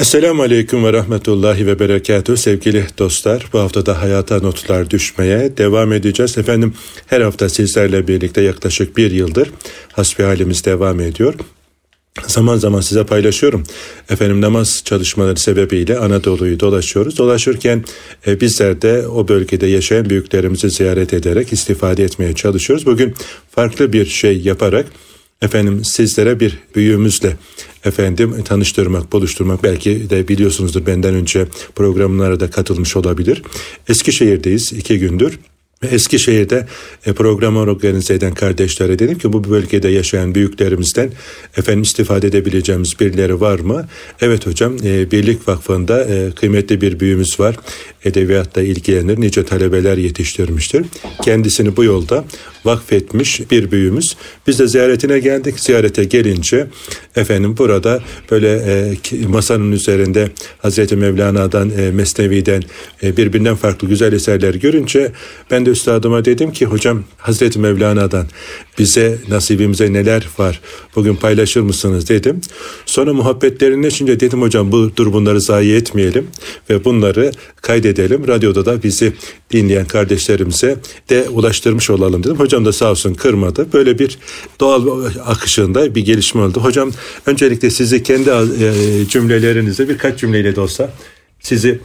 Esselamu Aleyküm ve Rahmetullahi ve Berekatuhu sevgili dostlar. Bu hafta da hayata notlar düşmeye devam edeceğiz. Efendim her hafta sizlerle birlikte yaklaşık bir yıldır hasbihalimiz devam ediyor. Zaman zaman size paylaşıyorum. Efendim namaz çalışmaları sebebiyle Anadolu'yu dolaşıyoruz. Dolaşırken e, bizler de o bölgede yaşayan büyüklerimizi ziyaret ederek istifade etmeye çalışıyoruz. Bugün farklı bir şey yaparak efendim sizlere bir büyüğümüzle efendim tanıştırmak, buluşturmak belki de biliyorsunuzdur benden önce programlara da katılmış olabilir. Eskişehir'deyiz iki gündür. Eskişehir'de e, program organize eden kardeşlere dedim ki bu bölgede yaşayan büyüklerimizden efendim istifade edebileceğimiz birileri var mı? Evet hocam e, Birlik Vakfı'nda e, kıymetli bir büyüğümüz var. Edebiyatla ilgilenir, nice talebeler yetiştirmiştir. Kendisini bu yolda vakfetmiş bir büyüğümüz. Biz de ziyaretine geldik. Ziyarete gelince efendim burada böyle masanın üzerinde Hazreti Mevlana'dan, Mesnevi'den birbirinden farklı güzel eserler görünce ben de üstadıma dedim ki hocam Hazreti Mevlana'dan bize nasibimize neler var bugün paylaşır mısınız dedim. Sonra muhabbetlerine şimdi dedim hocam bu dur bunları zayi etmeyelim ve bunları kaydedelim. Radyoda da bizi dinleyen kardeşlerimize de ulaştırmış olalım dedim. Hocam da sağ olsun kırmadı. Böyle bir doğal akışında bir gelişme oldu. Hocam öncelikle sizi kendi e, cümlelerinizle birkaç cümleyle de olsa sizi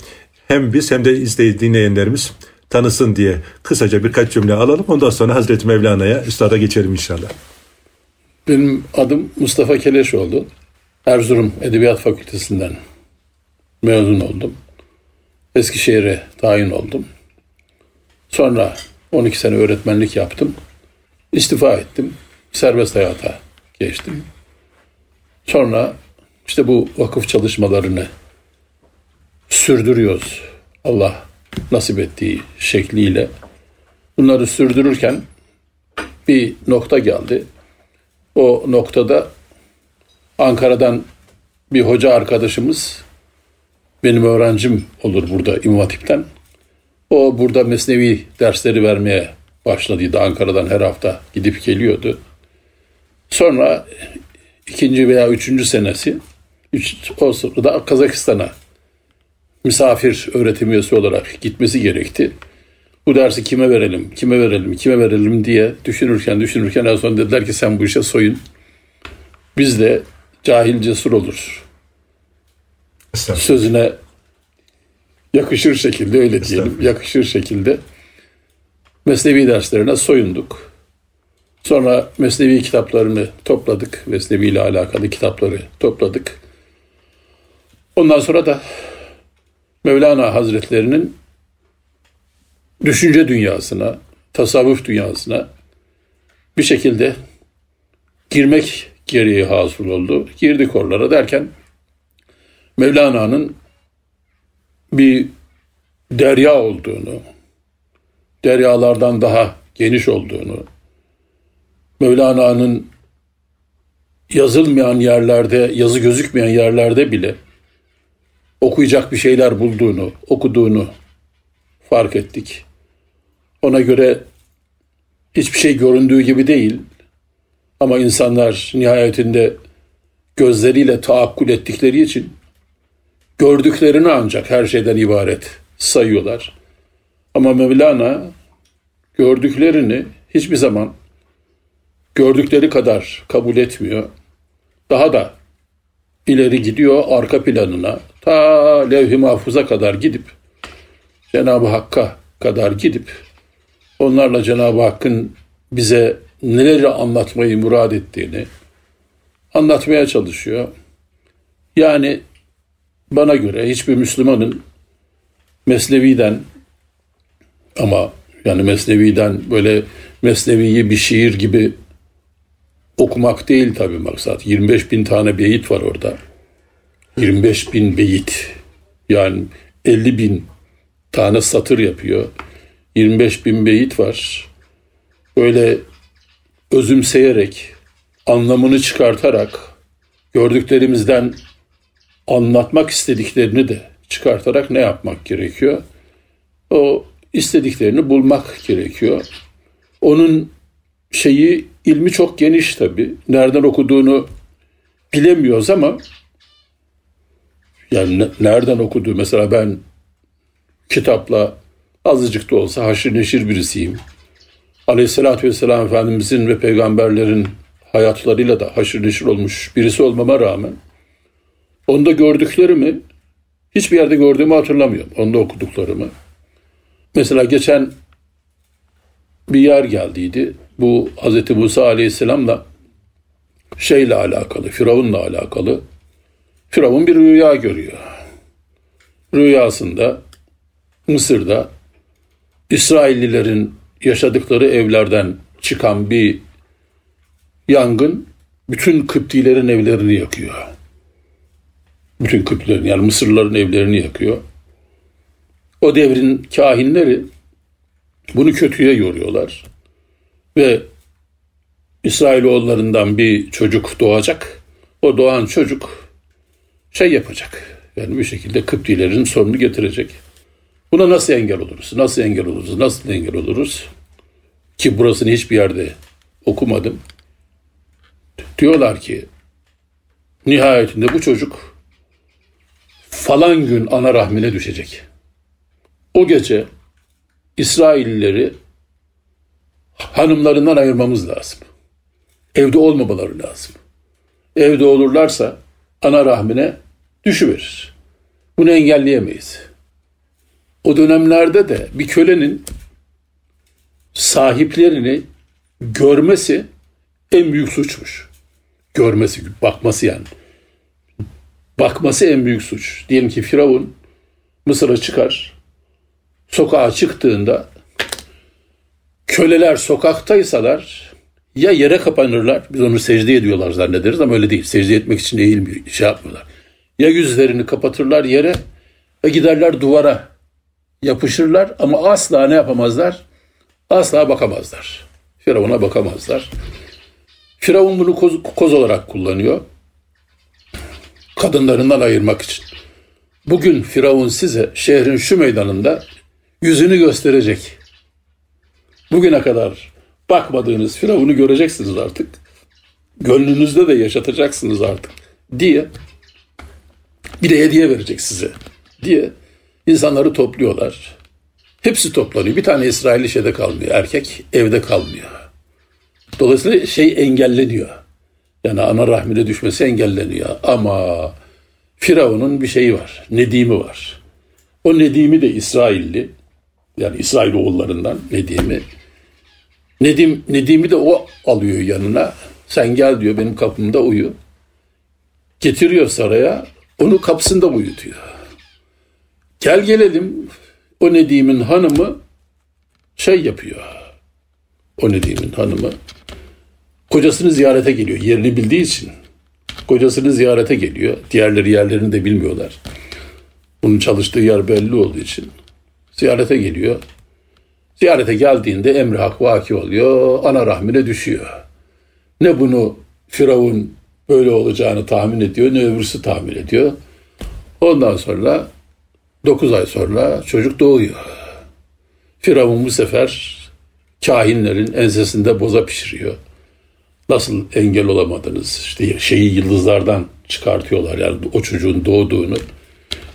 hem biz hem de izleyici dinleyenlerimiz tanısın diye kısaca birkaç cümle alalım. Ondan sonra Hazreti Mevlana'ya üstada geçelim inşallah. Benim adım Mustafa Keleşoğlu. Erzurum Edebiyat Fakültesinden mezun oldum. Eskişehir'e tayin oldum. Sonra 12 sene öğretmenlik yaptım. İstifa ettim. Serbest hayata geçtim. Sonra işte bu vakıf çalışmalarını sürdürüyoruz. Allah nasip ettiği şekliyle. Bunları sürdürürken bir nokta geldi. O noktada Ankara'dan bir hoca arkadaşımız benim öğrencim olur burada İmam Hatip'ten. O burada mesnevi dersleri vermeye başladıydı. Ankara'dan her hafta gidip geliyordu. Sonra ikinci veya üçüncü senesi üç, o sırada Kazakistan'a misafir öğretim üyesi olarak gitmesi gerekti. Bu dersi kime verelim, kime verelim, kime verelim diye düşünürken düşünürken en son dediler ki sen bu işe soyun. Biz de cahil cesur olur. Sözüne yakışır şekilde öyle diyelim, yakışır şekilde Mesnevi derslerine soyunduk. Sonra Mesnevi kitaplarını topladık. Mesnevi ile alakalı kitapları topladık. Ondan sonra da Mevlana Hazretlerinin düşünce dünyasına, tasavvuf dünyasına bir şekilde girmek gereği hasıl oldu. Girdik oralara derken Mevlana'nın bir derya olduğunu, deryalardan daha geniş olduğunu, Mevlana'nın yazılmayan yerlerde, yazı gözükmeyen yerlerde bile okuyacak bir şeyler bulduğunu, okuduğunu fark ettik. Ona göre hiçbir şey göründüğü gibi değil ama insanlar nihayetinde gözleriyle taakkul ettikleri için gördüklerini ancak her şeyden ibaret sayıyorlar. Ama Mevlana gördüklerini hiçbir zaman gördükleri kadar kabul etmiyor. Daha da ileri gidiyor arka planına ta levh-i mahfuza kadar gidip Cenab-ı Hakk'a kadar gidip onlarla Cenab-ı Hakk'ın bize neleri anlatmayı murad ettiğini anlatmaya çalışıyor. Yani bana göre hiçbir Müslümanın Mesnevi'den ama yani Mesnevi'den böyle Mesnevi'yi bir şiir gibi okumak değil tabi maksat. 25 bin tane beyit var orada. 25 bin beyit. Yani 50 bin tane satır yapıyor. 25 bin beyit var. Böyle özümseyerek, anlamını çıkartarak, gördüklerimizden anlatmak istediklerini de çıkartarak ne yapmak gerekiyor? O istediklerini bulmak gerekiyor. Onun şeyi ilmi çok geniş tabi. Nereden okuduğunu bilemiyoruz ama Yani nereden okudu? Mesela ben kitapla azıcık da olsa haşır neşir birisiyim. Aleyhissalatü vesselam Efendimizin ve peygamberlerin hayatlarıyla da haşır neşir olmuş birisi olmama rağmen onda gördüklerimi hiçbir yerde gördüğümü hatırlamıyorum. Onda okuduklarımı. Mesela geçen bir yer geldiydi. Bu Hz. Musa Aleyhisselam'la şeyle alakalı, Firavun'la alakalı. Firavun bir rüya görüyor. Rüyasında Mısır'da İsraillilerin yaşadıkları evlerden çıkan bir yangın bütün Kıptilerin evlerini yakıyor. Bütün Kıptilerin yani Mısırlıların evlerini yakıyor. O devrin kahinleri bunu kötüye yoruyorlar. Ve İsrailoğullarından bir çocuk doğacak. O doğan çocuk şey yapacak. Yani bir şekilde Kıptilerin sonunu getirecek. Buna nasıl engel oluruz? Nasıl engel oluruz? Nasıl engel oluruz? Ki burasını hiçbir yerde okumadım. Diyorlar ki nihayetinde bu çocuk falan gün ana rahmine düşecek. O gece İsraillileri hanımlarından ayırmamız lazım. Evde olmamaları lazım. Evde olurlarsa ana rahmine düşüverir. Bunu engelleyemeyiz. O dönemlerde de bir kölenin sahiplerini görmesi en büyük suçmuş. Görmesi, bakması yani. Bakması en büyük suç. Diyelim ki Firavun Mısır'a çıkar. Sokağa çıktığında köleler sokaktaysalar ya yere kapanırlar. Biz onu secde ediyorlar zannederiz ama öyle değil. Secde etmek için eğilmiyor, şey yapmıyorlar. Ya yüzlerini kapatırlar yere ve giderler duvara yapışırlar ama asla ne yapamazlar? Asla bakamazlar. Firavun'a bakamazlar. Firavun bunu koz, koz olarak kullanıyor. Kadınlarından ayırmak için. Bugün Firavun size şehrin şu meydanında yüzünü gösterecek. Bugüne kadar bakmadığınız Firavun'u göreceksiniz artık. Gönlünüzde de yaşatacaksınız artık diye bir de hediye verecek size diye insanları topluyorlar. Hepsi toplanıyor. Bir tane İsrailli şeyde kalmıyor. Erkek evde kalmıyor. Dolayısıyla şey engelleniyor. Yani ana rahmine düşmesi engelleniyor. Ama Firavun'un bir şeyi var. Nedimi var. O Nedimi de İsrailli. Yani İsrail oğullarından Nedimi. Nedim, Nedim'i de o alıyor yanına. Sen gel diyor benim kapımda uyu. Getiriyor saraya. Onu kapısında uyutuyor. Gel gelelim o Nedim'in hanımı şey yapıyor. O Nedim'in hanımı kocasını ziyarete geliyor. Yerini bildiği için kocasını ziyarete geliyor. Diğerleri yerlerini de bilmiyorlar. Bunun çalıştığı yer belli olduğu için ziyarete geliyor. Ziyarete geldiğinde emri hak vaki oluyor. Ana rahmine düşüyor. Ne bunu Firavun böyle olacağını tahmin ediyor ne öbürsü tahmin ediyor. Ondan sonra 9 ay sonra çocuk doğuyor. Firavun bu sefer kahinlerin ensesinde boza pişiriyor. Nasıl engel olamadınız? İşte şeyi yıldızlardan çıkartıyorlar. Yani o çocuğun doğduğunu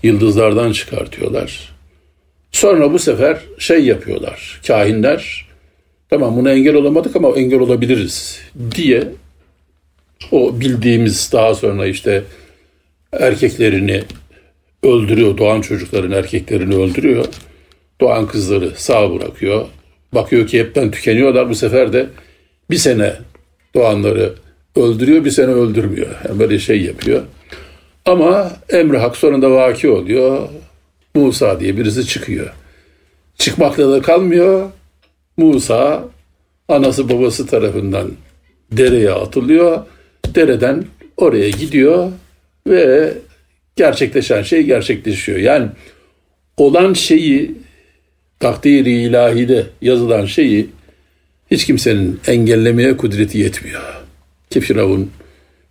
yıldızlardan çıkartıyorlar. Sonra bu sefer şey yapıyorlar. Kahinler tamam buna engel olamadık ama engel olabiliriz diye o bildiğimiz daha sonra işte erkeklerini öldürüyor. Doğan çocukların erkeklerini öldürüyor. Doğan kızları sağ bırakıyor. Bakıyor ki hepten tükeniyorlar. Bu sefer de bir sene doğanları öldürüyor, bir sene öldürmüyor. Yani böyle şey yapıyor. Ama emri hak sonunda vaki oluyor. Musa diye birisi çıkıyor. Çıkmakla da kalmıyor. Musa anası babası tarafından dereye atılıyor. Dereden oraya gidiyor ve gerçekleşen şey gerçekleşiyor. Yani olan şeyi takdiri ilahide yazılan şeyi hiç kimsenin engellemeye kudreti yetmiyor. Ki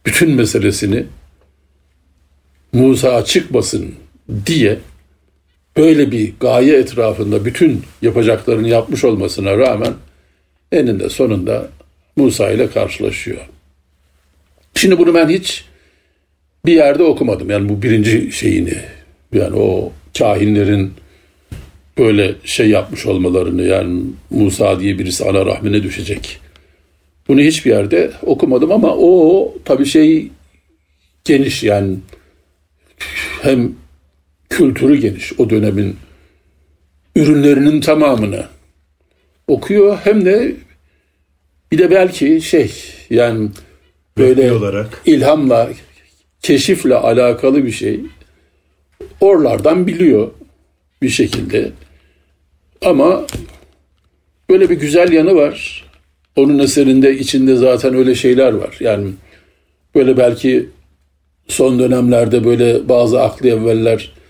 bütün meselesini Musa çıkmasın diye böyle bir gaye etrafında bütün yapacaklarını yapmış olmasına rağmen eninde sonunda Musa ile karşılaşıyor. Şimdi bunu ben hiç bir yerde okumadım. Yani bu birinci şeyini. Yani o kahinlerin böyle şey yapmış olmalarını yani Musa diye birisi ana rahmine düşecek. Bunu hiçbir yerde okumadım ama o tabii şey geniş yani hem kültürü geniş o dönemin ürünlerinin tamamını okuyor hem de bir de belki şey yani böyle olarak ilhamla keşifle alakalı bir şey oralardan biliyor bir şekilde. Ama böyle bir güzel yanı var. Onun eserinde içinde zaten öyle şeyler var. Yani böyle belki son dönemlerde böyle bazı aklı evveller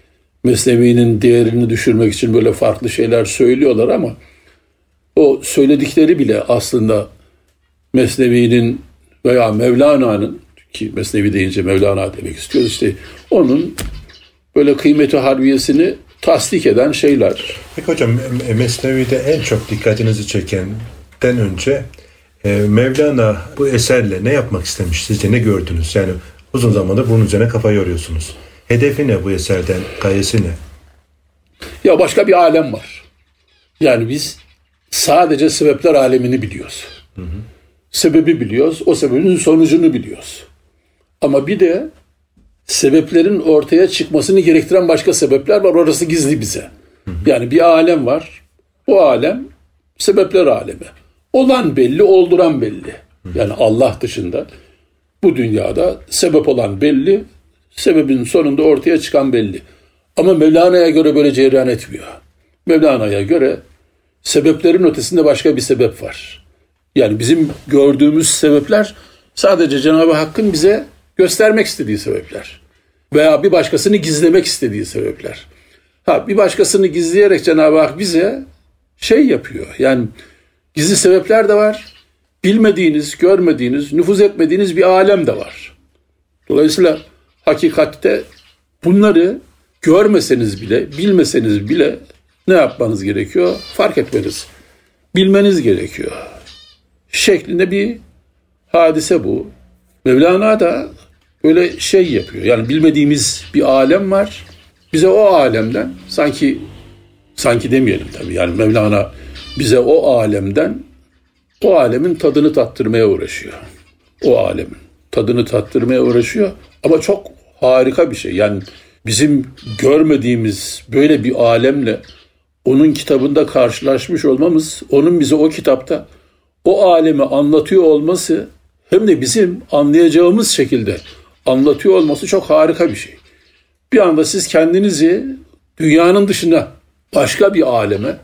Mesnevi'nin değerini düşürmek için böyle farklı şeyler söylüyorlar ama o söyledikleri bile aslında Mesnevi'nin veya Mevlana'nın ki Mesnevi deyince Mevlana demek istiyoruz işte onun böyle kıymeti harbiyesini tasdik eden şeyler. Peki hocam Mesnevi'de en çok dikkatinizi çekenden önce e, Mevlana bu eserle ne yapmak istemiş sizce ne gördünüz? Yani uzun zamandır bunun üzerine kafa yoruyorsunuz. Hedefi ne bu eserden? Gayesi ne? Ya başka bir alem var. Yani biz sadece sebepler alemini biliyoruz. Hı hı. Sebebi biliyoruz. O sebebin sonucunu biliyoruz. Ama bir de sebeplerin ortaya çıkmasını gerektiren başka sebepler var. Orası gizli bize. Yani bir alem var. O alem sebepler alemi. Olan belli, olduran belli. Yani Allah dışında bu dünyada sebep olan belli, sebebin sonunda ortaya çıkan belli. Ama Mevlana'ya göre böyle cereyan etmiyor. Mevlana'ya göre sebeplerin ötesinde başka bir sebep var. Yani bizim gördüğümüz sebepler sadece Cenab-ı Hakk'ın bize göstermek istediği sebepler. Veya bir başkasını gizlemek istediği sebepler. Ha bir başkasını gizleyerek Cenab-ı Hak bize şey yapıyor. Yani gizli sebepler de var. Bilmediğiniz, görmediğiniz, nüfuz etmediğiniz bir alem de var. Dolayısıyla hakikatte bunları görmeseniz bile, bilmeseniz bile ne yapmanız gerekiyor? Fark etmeniz, bilmeniz gerekiyor. Şeklinde bir hadise bu. Mevlana da böyle şey yapıyor. Yani bilmediğimiz bir alem var. Bize o alemden sanki sanki demeyelim tabii. Yani Mevlana bize o alemden o alemin tadını tattırmaya uğraşıyor. O alemin tadını tattırmaya uğraşıyor. Ama çok harika bir şey. Yani bizim görmediğimiz böyle bir alemle onun kitabında karşılaşmış olmamız, onun bize o kitapta o alemi anlatıyor olması hem de bizim anlayacağımız şekilde anlatıyor olması çok harika bir şey. Bir anda siz kendinizi dünyanın dışında başka bir aleme,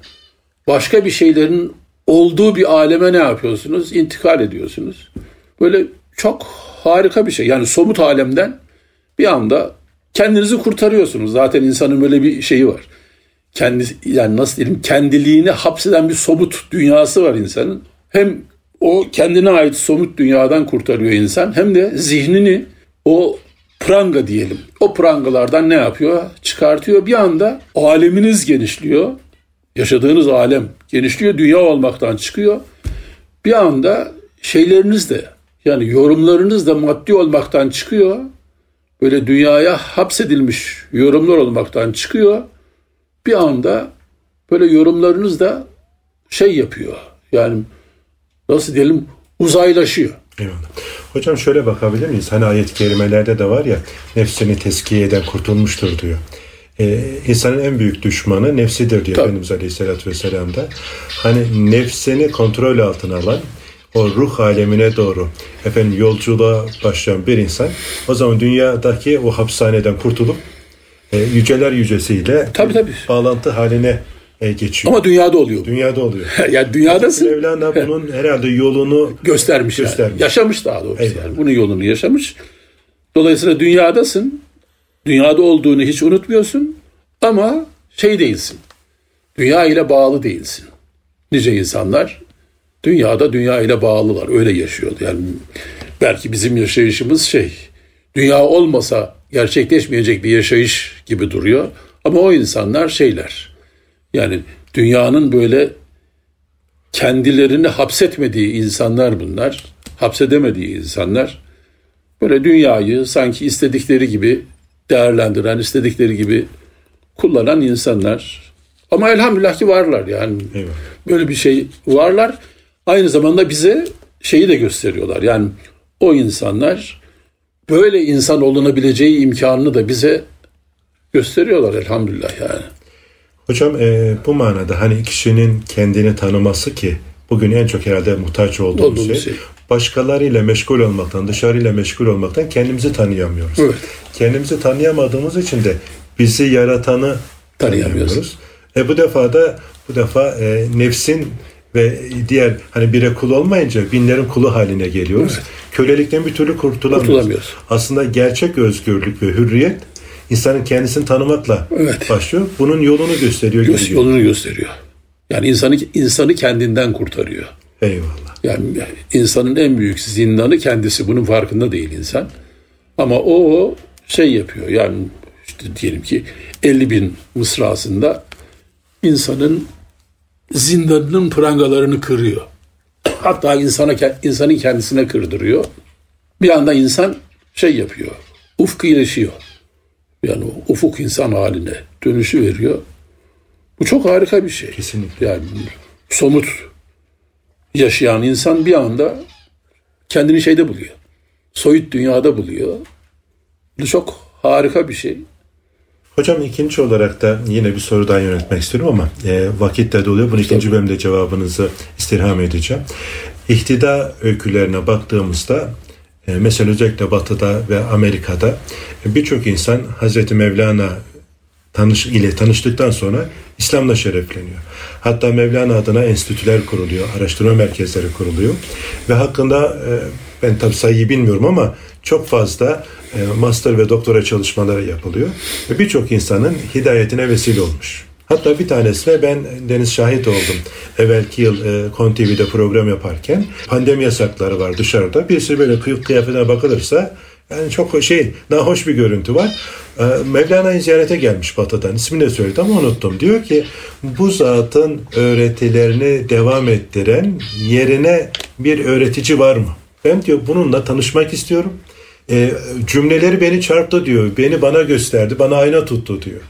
başka bir şeylerin olduğu bir aleme ne yapıyorsunuz? İntikal ediyorsunuz. Böyle çok harika bir şey. Yani somut alemden bir anda kendinizi kurtarıyorsunuz. Zaten insanın böyle bir şeyi var. Kendi yani nasıl diyelim kendiliğini hapseden bir somut dünyası var insanın. Hem o kendine ait somut dünyadan kurtarıyor insan hem de zihnini o pranga diyelim. O prangalardan ne yapıyor? Çıkartıyor. Bir anda aleminiz genişliyor. Yaşadığınız alem genişliyor. Dünya olmaktan çıkıyor. Bir anda şeyleriniz de yani yorumlarınız da maddi olmaktan çıkıyor. Böyle dünyaya hapsedilmiş yorumlar olmaktan çıkıyor. Bir anda böyle yorumlarınız da şey yapıyor. Yani nasıl diyelim uzaylaşıyor. Eyvallah. Hocam şöyle bakabilir miyiz? Hani ayet-i kerimelerde de var ya nefsini teskiye eden kurtulmuştur diyor. Ee, insanın en büyük düşmanı nefsidir diyor Tabii. Efendimiz Aleyhisselatü Vesselam'da. Hani nefsini kontrol altına alan o ruh alemine doğru efendim yolculuğa başlayan bir insan o zaman dünyadaki o hapishaneden kurtulup e, yüceler yücesiyle tabii, tabii. bağlantı haline e, geçiyor. Ama dünyada oluyor. Dünyada oluyor. yani dünyadasın. Mevlana bunun herhalde yolunu göstermiş. göstermiş. Yani. Yaşamış daha doğrusu. Eyvallah. Yani. Bunun yolunu yaşamış. Dolayısıyla dünyadasın. Dünyada olduğunu hiç unutmuyorsun. Ama şey değilsin. Dünya ile bağlı değilsin. Nice insanlar dünyada dünya ile bağlılar. Öyle yaşıyordu. Yani belki bizim yaşayışımız şey dünya olmasa gerçekleşmeyecek bir yaşayış gibi duruyor. Ama o insanlar şeyler yani dünyanın böyle kendilerini hapsetmediği insanlar bunlar. Hapsedemediği insanlar. böyle dünyayı sanki istedikleri gibi değerlendiren, istedikleri gibi kullanan insanlar. Ama elhamdülillah ki varlar yani. Eyvallah. Böyle bir şey varlar. Aynı zamanda bize şeyi de gösteriyorlar. Yani o insanlar böyle insan olunabileceği imkanını da bize gösteriyorlar elhamdülillah yani. Hocam e, bu manada hani kişinin kendini tanıması ki bugün en çok herhalde muhtaç olduğumuz şey, şey. başkalarıyla meşgul olmaktan, dışarıyla meşgul olmaktan kendimizi tanıyamıyoruz. Evet. Kendimizi tanıyamadığımız için de bizi yaratanı Tanıyamıyoruz. tanıyamıyoruz. E bu defa da bu defa e, nefsin ve diğer hani bire kul olmayınca binlerin kulu haline geliyoruz. Kölelikten bir türlü kurtulamıyoruz. Kurtulamıyoruz. Aslında gerçek özgürlük ve hürriyet insanın kendisini tanımakla Evet. başlıyor. Bunun yolunu gösteriyor. Göz- yolunu gösteriyor. Yani insanı insanı kendinden kurtarıyor. Eyvallah. Yani insanın en büyük zindanı kendisi. Bunun farkında değil insan. Ama o, o şey yapıyor. Yani işte diyelim ki 50 bin mısrasında insanın zindanının prangalarını kırıyor. Hatta insana insanın kendisine kırdırıyor. Bir anda insan şey yapıyor. Ufku iyileşiyor. Yani ufuk insan haline dönüşü veriyor. Bu çok harika bir şey. Kesinlikle. Yani somut yaşayan insan bir anda kendini şeyde buluyor. Soyut dünyada buluyor. Bu çok harika bir şey. Hocam ikinci olarak da yine bir soru daha yönetmek istiyorum ama e, vakit de doluyor. Bunun ikinci bölümde cevabınızı istirham edeceğim. İhtida öykülerine baktığımızda e, mesela özellikle Batı'da ve Amerika'da e, birçok insan Hazreti Mevlana tanış ile tanıştıktan sonra İslam'la şerefleniyor. Hatta Mevlana adına enstitüler kuruluyor, araştırma merkezleri kuruluyor ve hakkında e, ben tabi sayıyı bilmiyorum ama çok fazla e, master ve doktora çalışmaları yapılıyor ve birçok insanın hidayetine vesile olmuş. Hatta bir tanesine ben Deniz şahit oldum. Evvelki yıl e, Kon TV'de program yaparken pandemi yasakları var dışarıda. Birisi böyle kıyafetine bakılırsa yani çok şey, nahoş bir görüntü var. Ee, Mevlana'yı ziyarete gelmiş Batı'dan. İsmini de söyledi ama unuttum. Diyor ki bu zatın öğretilerini devam ettiren yerine bir öğretici var mı? Ben diyor bununla tanışmak istiyorum. Ee, cümleleri beni çarptı diyor. Beni bana gösterdi, bana ayna tuttu diyor.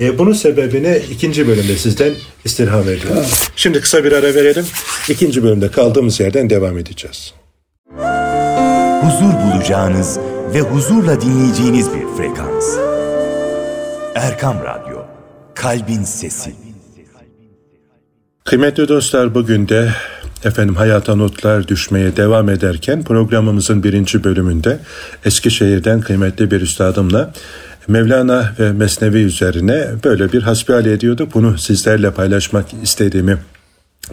Ee, bunun sebebini ikinci bölümde sizden istirham ediyorum. Şimdi kısa bir ara verelim. İkinci bölümde kaldığımız yerden devam edeceğiz. huzur bulacağınız ve huzurla dinleyeceğiniz bir frekans. Erkam Radyo, Kalbin Sesi. Kıymetli dostlar bugün de efendim hayata notlar düşmeye devam ederken programımızın birinci bölümünde Eskişehir'den kıymetli bir üstadımla Mevlana ve Mesnevi üzerine böyle bir hasbihal ediyorduk. Bunu sizlerle paylaşmak istediğimi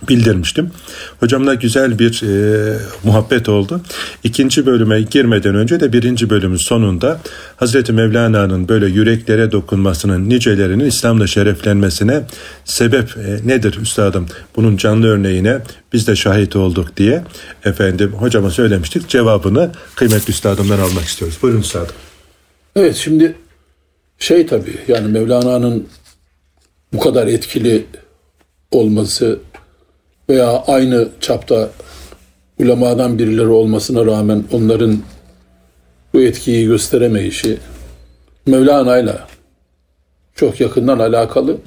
bildirmiştim. Hocamla güzel bir e, muhabbet oldu. İkinci bölüme girmeden önce de birinci bölümün sonunda Hazreti Mevlana'nın böyle yüreklere dokunmasının nicelerinin İslam'la şereflenmesine sebep e, nedir üstadım? Bunun canlı örneğine biz de şahit olduk diye efendim hocama söylemiştik. Cevabını kıymetli üstadımdan almak istiyoruz. Buyurun üstadım. Evet şimdi şey tabii yani Mevlana'nın bu kadar etkili olması veya aynı çapta ulemadan birileri olmasına rağmen onların bu etkiyi gösteremeyişi Mevlana'yla çok yakından alakalı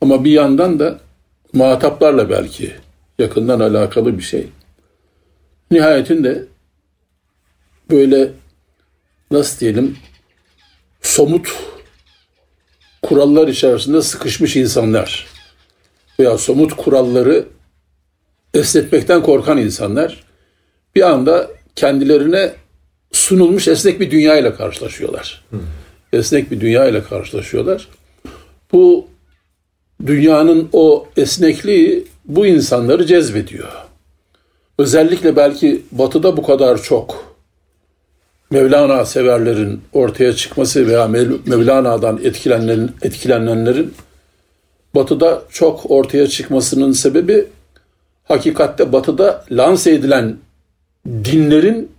ama bir yandan da muhataplarla belki yakından alakalı bir şey. Nihayetinde böyle nasıl diyelim somut kurallar içerisinde sıkışmış insanlar veya somut kuralları esnetmekten korkan insanlar bir anda kendilerine sunulmuş esnek bir dünya ile karşılaşıyorlar. Esnek bir dünya ile karşılaşıyorlar. Bu dünyanın o esnekliği bu insanları cezbediyor. Özellikle belki batıda bu kadar çok Mevlana severlerin ortaya çıkması veya Mevlana'dan etkilenen, etkilenenlerin batıda çok ortaya çıkmasının sebebi hakikatte batıda lanse edilen dinlerin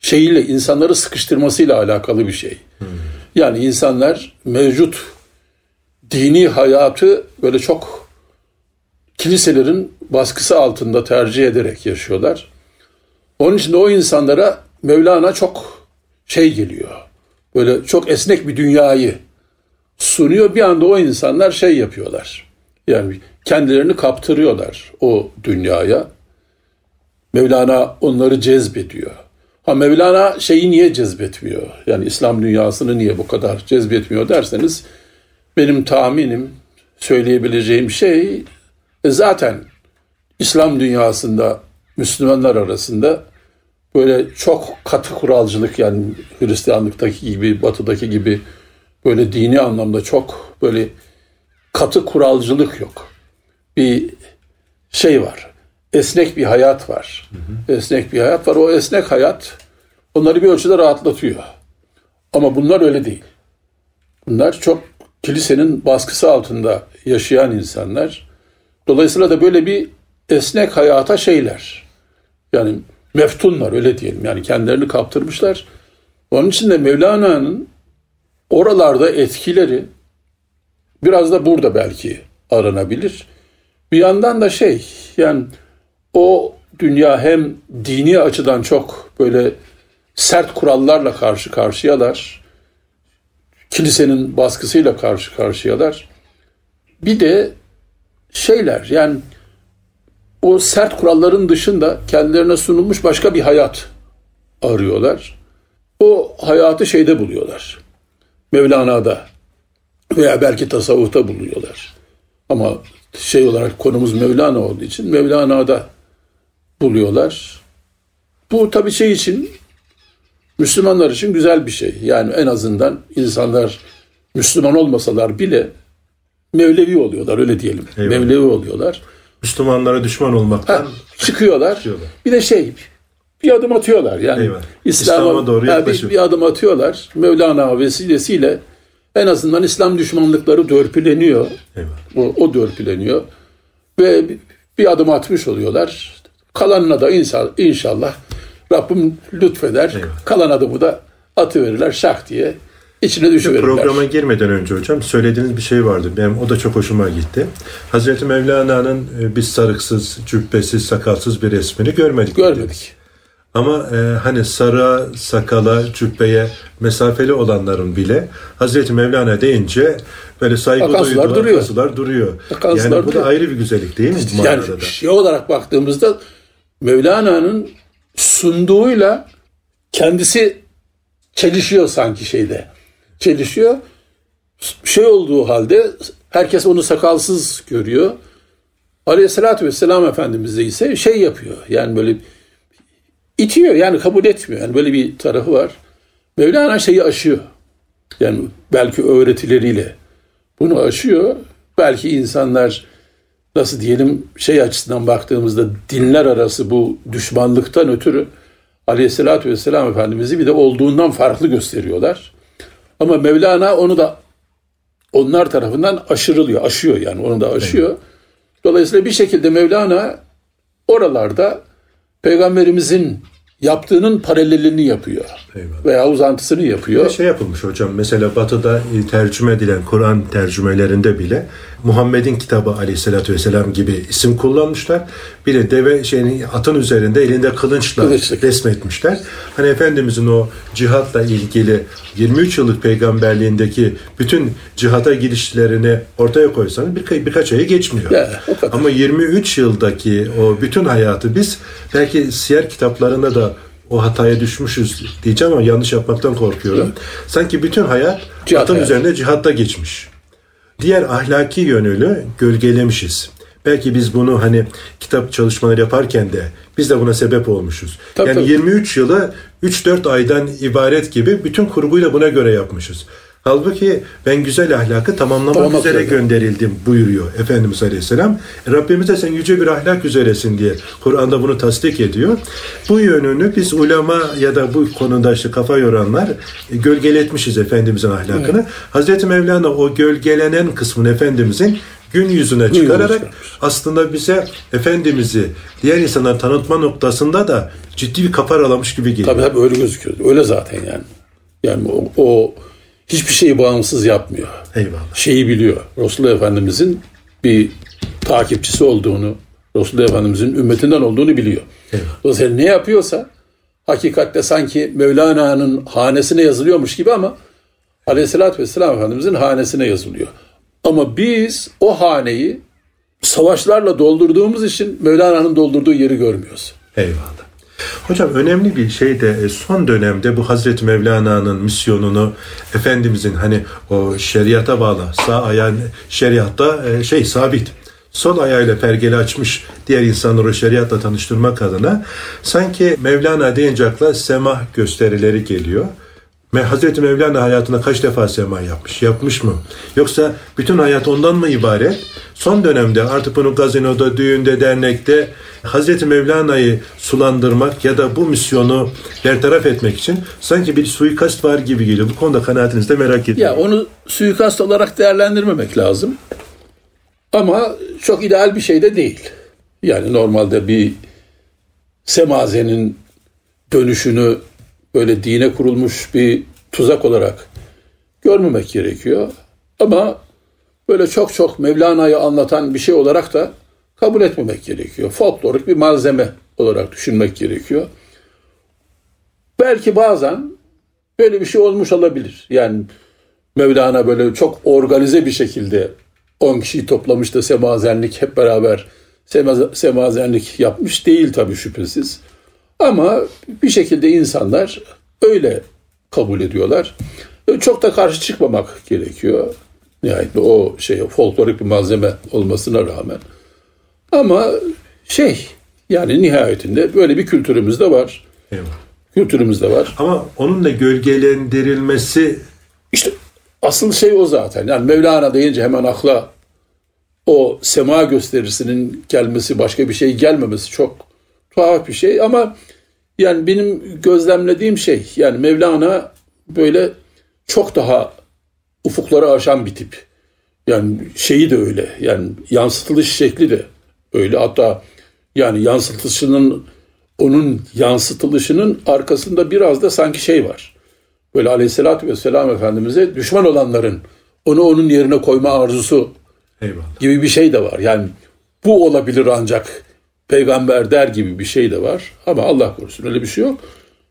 şeyiyle insanları sıkıştırmasıyla alakalı bir şey. Yani insanlar mevcut dini hayatı böyle çok kiliselerin baskısı altında tercih ederek yaşıyorlar. Onun için de o insanlara Mevlana çok şey geliyor. Böyle çok esnek bir dünyayı sunuyor. Bir anda o insanlar şey yapıyorlar. Yani kendilerini kaptırıyorlar o dünyaya. Mevlana onları cezbediyor. Ha Mevlana şeyi niye cezbetmiyor? Yani İslam dünyasını niye bu kadar cezbetmiyor derseniz benim tahminim söyleyebileceğim şey e zaten İslam dünyasında Müslümanlar arasında böyle çok katı kuralcılık yani Hristiyanlıktaki gibi, Batı'daki gibi böyle dini anlamda çok böyle katı kuralcılık yok. Bir şey var. Esnek bir hayat var. Hı hı. Esnek bir hayat var. O esnek hayat onları bir ölçüde rahatlatıyor. Ama bunlar öyle değil. Bunlar çok kilisenin baskısı altında yaşayan insanlar. Dolayısıyla da böyle bir esnek hayata şeyler. Yani meftunlar öyle diyelim. Yani kendilerini kaptırmışlar. Onun için de Mevlana'nın oralarda etkileri biraz da burada belki aranabilir. Bir yandan da şey yani o dünya hem dini açıdan çok böyle sert kurallarla karşı karşıyalar. Kilisenin baskısıyla karşı karşıyalar. Bir de şeyler yani o sert kuralların dışında kendilerine sunulmuş başka bir hayat arıyorlar. O hayatı şeyde buluyorlar. Mevlana'da veya belki tasavvufta buluyorlar. Ama şey olarak konumuz Mevlana olduğu için Mevlana'da buluyorlar. Bu tabii şey için Müslümanlar için güzel bir şey. Yani en azından insanlar Müslüman olmasalar bile Mevlevi oluyorlar öyle diyelim. Eyvallah. Mevlevi oluyorlar. Müslümanlara düşman olmaktan ha, çıkıyorlar. çıkıyorlar. Bir de şey bir adım atıyorlar. Yani. İslam'a, İslam'a doğru ha, bir, bir adım atıyorlar. Mevlana vesilesiyle en azından İslam düşmanlıkları dörpüleniyor. O, o dörpüleniyor. Ve bir adım atmış oluyorlar. Kalanına da inşallah, inşallah Rabbim lütfeder. Eyvallah. Kalan adımı da atıverirler şak diye içine düşüverirler. Programa girmeden önce hocam söylediğiniz bir şey vardı. Benim o da çok hoşuma gitti. Hazreti Mevlana'nın e, biz sarıksız, cübbesiz, sakalsız bir resmini görmedik. Görmedik. Ama e, hani sarığa, sakala, cübbeye mesafeli olanların bile Hazreti Mevlana deyince böyle saygı duyduğu duruyor. Akansılar duruyor. Akansılar yani bu duruyor. da ayrı bir güzellik değil mi? Yani manada? şey olarak baktığımızda Mevlana'nın sunduğuyla kendisi çelişiyor sanki şeyde. Çelişiyor. Şey olduğu halde herkes onu sakalsız görüyor. Aleyhissalatü vesselam Efendimiz de ise şey yapıyor. Yani böyle itiyor yani kabul etmiyor. Yani böyle bir tarafı var. Mevlana şeyi aşıyor. Yani belki öğretileriyle bunu aşıyor. Belki insanlar nasıl diyelim şey açısından baktığımızda dinler arası bu düşmanlıktan ötürü Aleyhisselatü Vesselam Efendimiz'i bir de olduğundan farklı gösteriyorlar. Ama Mevlana onu da onlar tarafından aşırılıyor, aşıyor yani onu da aşıyor. Dolayısıyla bir şekilde Mevlana oralarda peygamberimizin yaptığının paralelini yapıyor. Eyvallah. Veya uzantısını yapıyor. Bir şey yapılmış hocam. Mesela Batı'da tercüme edilen Kur'an tercümelerinde bile Muhammed'in kitabı aleyhissalatü vesselam gibi isim kullanmışlar. Bir de deve şeyini atın üzerinde elinde kılınçla Kılıçlık. resmetmişler. Hani Efendimizin o cihatla ilgili 23 yıllık peygamberliğindeki bütün cihata girişlerini ortaya koysanız bir, birkaç ayı geçmiyor. Ya, Ama 23 yıldaki o bütün hayatı biz belki siyer kitaplarında da o hataya düşmüşüz diyeceğim ama yanlış yapmaktan korkuyorum. Evet. Sanki bütün hayat Cihat atın hayat. üzerinde cihatta geçmiş. Diğer ahlaki yönünü gölgelemişiz. Belki biz bunu hani kitap çalışmaları yaparken de biz de buna sebep olmuşuz. Tabii, yani tabii. 23 yılı 3-4 aydan ibaret gibi bütün kurguyla buna göre yapmışız. Halbuki ben güzel ahlakı tamamlamak Tamam, üzere tabii. gönderildim buyuruyor Efendimiz Aleyhisselam. E, Rabbimiz de sen yüce bir ahlak üzeresin diye Kur'an'da bunu tasdik ediyor. Bu yönünü biz ulema ya da bu konuda işte kafa yoranlar e, gölgeletmişiz Efendimizin ahlakını. Evet. Hazreti Mevlana o gölgelenen kısmını Efendimizin gün yüzüne çıkararak aslında bize Efendimiz'i diğer insanlar tanıtma noktasında da ciddi bir kapar alamış gibi geliyor. Tabii tabii öyle gözüküyor. Öyle zaten yani. Yani o, o hiçbir şeyi bağımsız yapmıyor. Eyvallah. Şeyi biliyor. Resulullah Efendimizin bir takipçisi olduğunu, Resulullah Efendimizin ümmetinden olduğunu biliyor. Eyvallah. Dolayısıyla ne yapıyorsa hakikatte sanki Mevlana'nın hanesine yazılıyormuş gibi ama Aleyhisselatü Vesselam Efendimizin hanesine yazılıyor. Ama biz o haneyi savaşlarla doldurduğumuz için Mevlana'nın doldurduğu yeri görmüyoruz. Eyvallah. Hocam önemli bir şey de e, son dönemde bu Hazreti Mevlana'nın misyonunu Efendimizin hani o şeriata bağlı sağ ayağın şeriatta e, şey sabit sol ayağıyla pergeli açmış diğer insanları şeriatla tanıştırmak adına sanki Mevlana deyince akla sema gösterileri geliyor. Hazreti Mevlana hayatında kaç defa sema yapmış? Yapmış mı? Yoksa bütün hayat ondan mı ibaret? Son dönemde artık bunu gazinoda, düğünde, dernekte Hazreti Mevlana'yı sulandırmak ya da bu misyonu bertaraf etmek için sanki bir suikast var gibi geliyor. Bu konuda kanaatinizi de merak ediyorum. Ya onu suikast olarak değerlendirmemek lazım. Ama çok ideal bir şey de değil. Yani normalde bir semazenin dönüşünü böyle dine kurulmuş bir tuzak olarak görmemek gerekiyor. Ama böyle çok çok Mevlana'yı anlatan bir şey olarak da kabul etmemek gerekiyor. Folklorik bir malzeme olarak düşünmek gerekiyor. Belki bazen böyle bir şey olmuş olabilir. Yani Mevlana böyle çok organize bir şekilde 10 kişiyi toplamış da semazenlik hep beraber semazenlik yapmış değil tabii şüphesiz. Ama bir şekilde insanlar öyle kabul ediyorlar. Çok da karşı çıkmamak gerekiyor. Nihayet o şey folklorik bir malzeme olmasına rağmen. Ama şey yani nihayetinde böyle bir kültürümüz de var. Eyvallah. Kültürümüz de var. Ama onun da gölgelendirilmesi işte asıl şey o zaten. Yani Mevlana deyince hemen akla o sema gösterisinin gelmesi başka bir şey gelmemesi çok tuhaf bir şey ama yani benim gözlemlediğim şey yani Mevlana böyle çok daha ufukları aşan bir tip. Yani şeyi de öyle. Yani yansıtılış şekli de öyle. Hatta yani yansıtılışının onun yansıtılışının arkasında biraz da sanki şey var. Böyle aleyhissalatü vesselam Efendimiz'e düşman olanların onu onun yerine koyma arzusu Eyvallah. gibi bir şey de var. Yani bu olabilir ancak peygamber der gibi bir şey de var. Ama Allah korusun öyle bir şey yok.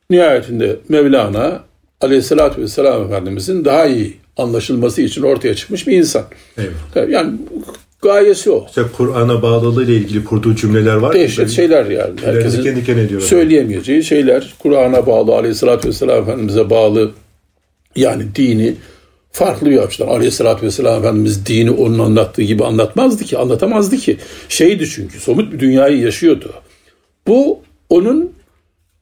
Nihayetinde Mevlana aleyhissalatü vesselam Efendimizin daha iyi anlaşılması için ortaya çıkmış bir insan. Eyvallah. Yani gayesi o. İşte Kur'an'a bağlılığı ile ilgili kurduğu cümleler var. Dehşet şeyler yani. Herkesin kendi kendine söyleyemeyeceği şeyler. Kur'an'a bağlı, aleyhissalatü vesselam Efendimiz'e bağlı yani dini farklı bir açıdan. Aleyhissalatü vesselam Efendimiz dini onun anlattığı gibi anlatmazdı ki, anlatamazdı ki. Şeydi çünkü, somut bir dünyayı yaşıyordu. Bu onun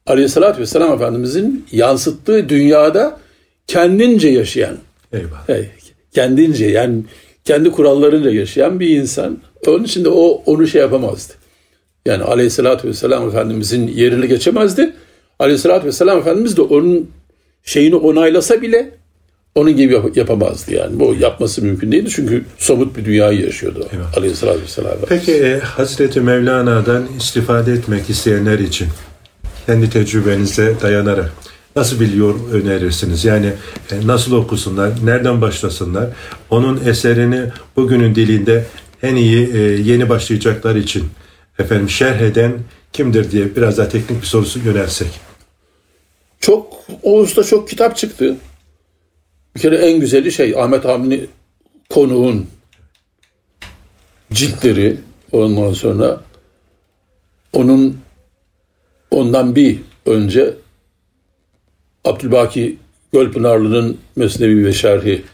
Aleyhissalatü vesselam Efendimizin yansıttığı dünyada kendince yaşayan, Eyvallah. kendince yani kendi kurallarıyla yaşayan bir insan. Onun için de o onu şey yapamazdı. Yani Aleyhissalatü vesselam Efendimizin yerini geçemezdi. Aleyhissalatü vesselam Efendimiz de onun şeyini onaylasa bile onun gibi yap- yapamazdı yani. Bu yapması mümkün değildi çünkü somut bir dünyayı yaşıyordu evet. aleyhissalatü vesselam. Peki e, Hazreti Mevlana'dan istifade etmek isteyenler için kendi tecrübenize dayanarak nasıl bir yol önerirsiniz? Yani e, nasıl okusunlar, nereden başlasınlar? Onun eserini bugünün dilinde en iyi e, yeni başlayacaklar için efendim şerh eden kimdir diye biraz daha teknik bir sorusu yönelsek. Çok, o usta çok kitap çıktı. Bir kere en güzeli şey Ahmet Hamdi konuğun ciltleri ondan sonra onun ondan bir önce Abdülbaki Gölpınarlı'nın Mesnevi ve Şerhi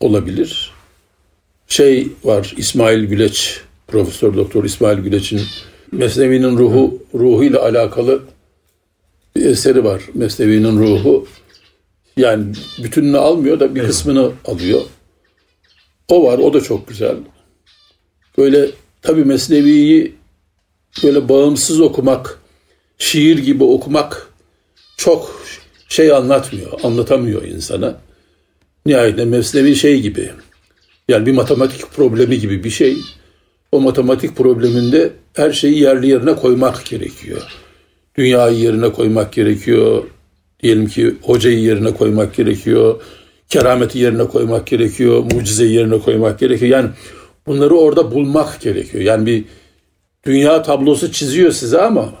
olabilir. Şey var İsmail Güleç, Profesör Doktor İsmail Güleç'in Mesnevi'nin ruhu ruhuyla alakalı bir eseri var. Mesnevi'nin ruhu yani bütününü almıyor da bir evet. kısmını alıyor. O var, o da çok güzel. Böyle tabii Mesnevi'yi böyle bağımsız okumak, şiir gibi okumak çok şey anlatmıyor, anlatamıyor insana. Nihayetinde Mesnevi şey gibi, yani bir matematik problemi gibi bir şey. O matematik probleminde her şeyi yerli yerine koymak gerekiyor. Dünyayı yerine koymak gerekiyor, diyelim ki hocayı yerine koymak gerekiyor, kerameti yerine koymak gerekiyor, mucizeyi yerine koymak gerekiyor. Yani bunları orada bulmak gerekiyor. Yani bir dünya tablosu çiziyor size ama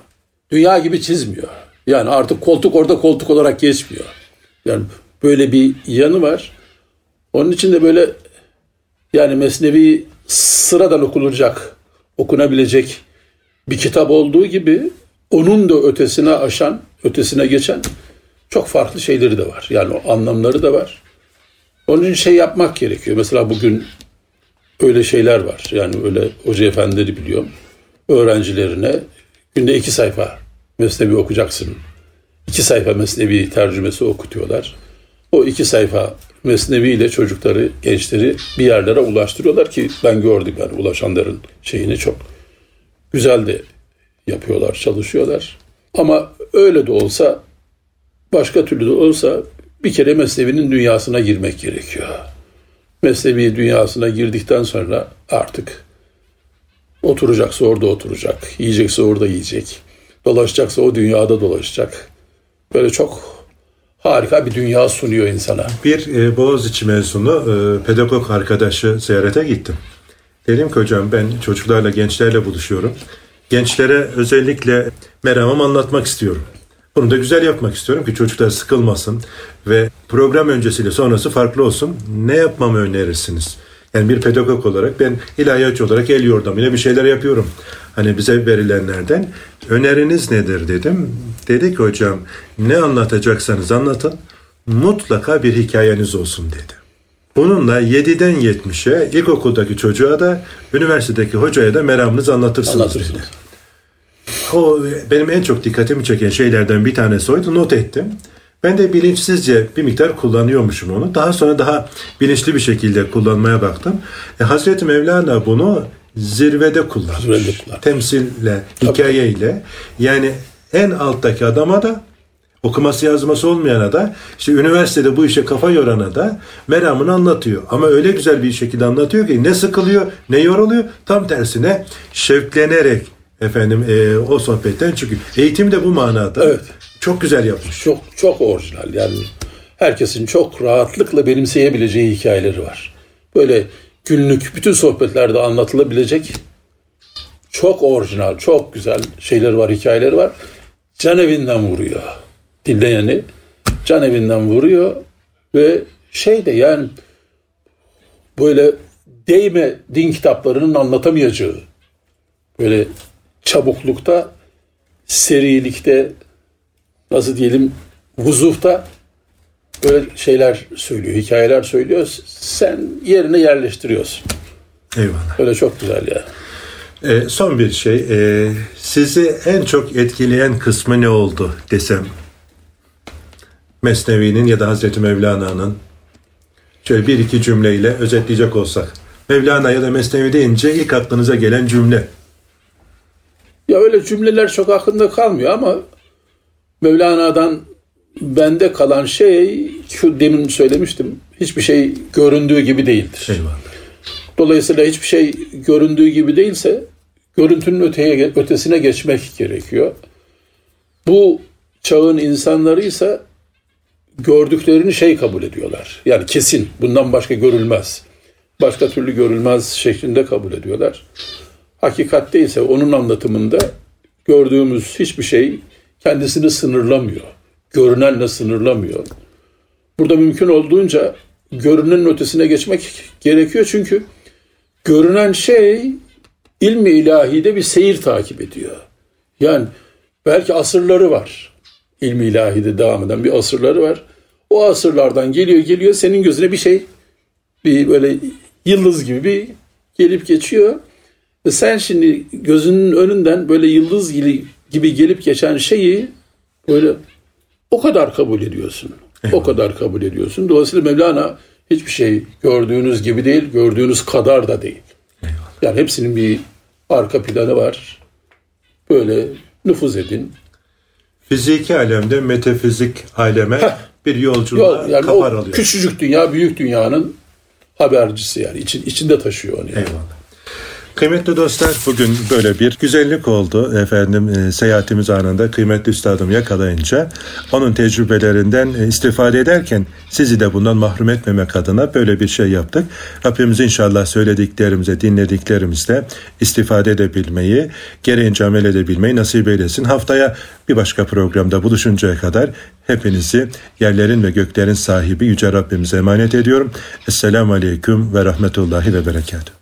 dünya gibi çizmiyor. Yani artık koltuk orada koltuk olarak geçmiyor. Yani böyle bir yanı var. Onun için de böyle yani Mesnevi sıradan okunacak, okunabilecek bir kitap olduğu gibi onun da ötesine aşan, ötesine geçen çok farklı şeyleri de var. Yani o anlamları da var. Onun için şey yapmak gerekiyor. Mesela bugün öyle şeyler var. Yani öyle hoca efendileri biliyorum. Öğrencilerine günde iki sayfa mesnevi okuyacaksın. İki sayfa mesnevi tercümesi okutuyorlar. O iki sayfa mesnevi ile çocukları, gençleri bir yerlere ulaştırıyorlar ki ben gördüm yani ulaşanların şeyini çok güzel de yapıyorlar, çalışıyorlar. Ama öyle de olsa, başka türlü de olsa bir kere Mesnevi'nin dünyasına girmek gerekiyor. Mesnevi dünyasına girdikten sonra artık oturacaksa orada oturacak, yiyecekse orada yiyecek, dolaşacaksa o dünyada dolaşacak. Böyle çok harika bir dünya sunuyor insana. Bir e, Boğaziçi mezunu e, pedagog arkadaşı ziyarete gittim. Dedim ki hocam ben çocuklarla, gençlerle buluşuyorum. Gençlere özellikle meramımı anlatmak istiyorum. Bunu da güzel yapmak istiyorum ki çocuklar sıkılmasın ve program öncesiyle sonrası farklı olsun. Ne yapmamı önerirsiniz? Yani bir pedagog olarak ben ilahiyatçı olarak el yordamıyla bir şeyler yapıyorum. Hani bize verilenlerden öneriniz nedir dedim. Dedi ki hocam ne anlatacaksanız anlatın mutlaka bir hikayeniz olsun dedi. Bununla 7'den 70'e ilkokuldaki çocuğa da üniversitedeki hocaya da meramınızı anlatırsınız, Anlatırsınız. dedi. O benim en çok dikkatimi çeken şeylerden bir tanesi oydu. Not ettim. Ben de bilinçsizce bir miktar kullanıyormuşum onu. Daha sonra daha bilinçli bir şekilde kullanmaya baktım. E, Hazreti Mevlana bunu zirvede kullanmış. Zirvede kullanmış. Temsille, hikayeyle. Yani en alttaki adama da okuması yazması olmayana da işte üniversitede bu işe kafa yorana da meramını anlatıyor. Ama öyle güzel bir şekilde anlatıyor ki ne sıkılıyor ne yoruluyor tam tersine şevklenerek efendim e, o sohbetten çıkıyor. Eğitim de bu manada. Evet. Çok güzel yapmış. Çok çok orijinal yani herkesin çok rahatlıkla benimseyebileceği hikayeleri var. Böyle günlük bütün sohbetlerde anlatılabilecek çok orijinal, çok güzel şeyler var, hikayeleri var. Can evinden vuruyor. Dinleyeni can evinden vuruyor ve şey de yani böyle değme din kitaplarının anlatamayacağı böyle çabuklukta serilikte nasıl diyelim vuzufta böyle şeyler söylüyor, hikayeler söylüyor. Sen yerine yerleştiriyorsun. Eyvallah. Öyle çok güzel ya. E, son bir şey. E, sizi en çok etkileyen kısmı ne oldu desem? Mesnevi'nin ya da Hazreti Mevlana'nın şöyle bir iki cümleyle özetleyecek olsak. Mevlana ya da Mesnevi deyince ilk aklınıza gelen cümle. Ya öyle cümleler çok aklımda kalmıyor ama Mevlana'dan bende kalan şey şu demin söylemiştim. Hiçbir şey göründüğü gibi değildir. Eyvallah. Dolayısıyla hiçbir şey göründüğü gibi değilse görüntünün öteye, ötesine geçmek gerekiyor. Bu çağın insanları ise gördüklerini şey kabul ediyorlar. Yani kesin bundan başka görülmez. Başka türlü görülmez şeklinde kabul ediyorlar. Hakikatte ise onun anlatımında gördüğümüz hiçbir şey kendisini sınırlamıyor. Görünenle sınırlamıyor. Burada mümkün olduğunca görünenin ötesine geçmek gerekiyor çünkü görünen şey ilmi ilahide bir seyir takip ediyor. Yani belki asırları var. İlmi ilahide devam eden bir asırları var. O asırlardan geliyor geliyor senin gözüne bir şey bir böyle yıldız gibi bir gelip geçiyor. Ve sen şimdi gözünün önünden böyle yıldız gibi, gelip geçen şeyi böyle o kadar kabul ediyorsun. O kadar kabul ediyorsun. Dolayısıyla Mevlana hiçbir şey gördüğünüz gibi değil, gördüğünüz kadar da değil. Yani hepsinin bir arka planı var. Böyle nüfuz edin. Fiziki alemde metafizik aleme bir yolculuğa Yol, yani kapar alıyor. küçücük dünya büyük dünyanın habercisi yani için, içinde taşıyor onu. Yani. Eyvallah. Kıymetli dostlar bugün böyle bir güzellik oldu efendim e, seyahatimiz anında kıymetli üstadım yakalayınca onun tecrübelerinden e, istifade ederken sizi de bundan mahrum etmemek adına böyle bir şey yaptık. Rabbimiz inşallah söylediklerimize dinlediklerimizde istifade edebilmeyi gereğince amel edebilmeyi nasip eylesin. Haftaya bir başka programda buluşuncaya kadar hepinizi yerlerin ve göklerin sahibi Yüce Rabbimize emanet ediyorum. Esselamu Aleyküm ve Rahmetullahi ve Berekatuhu.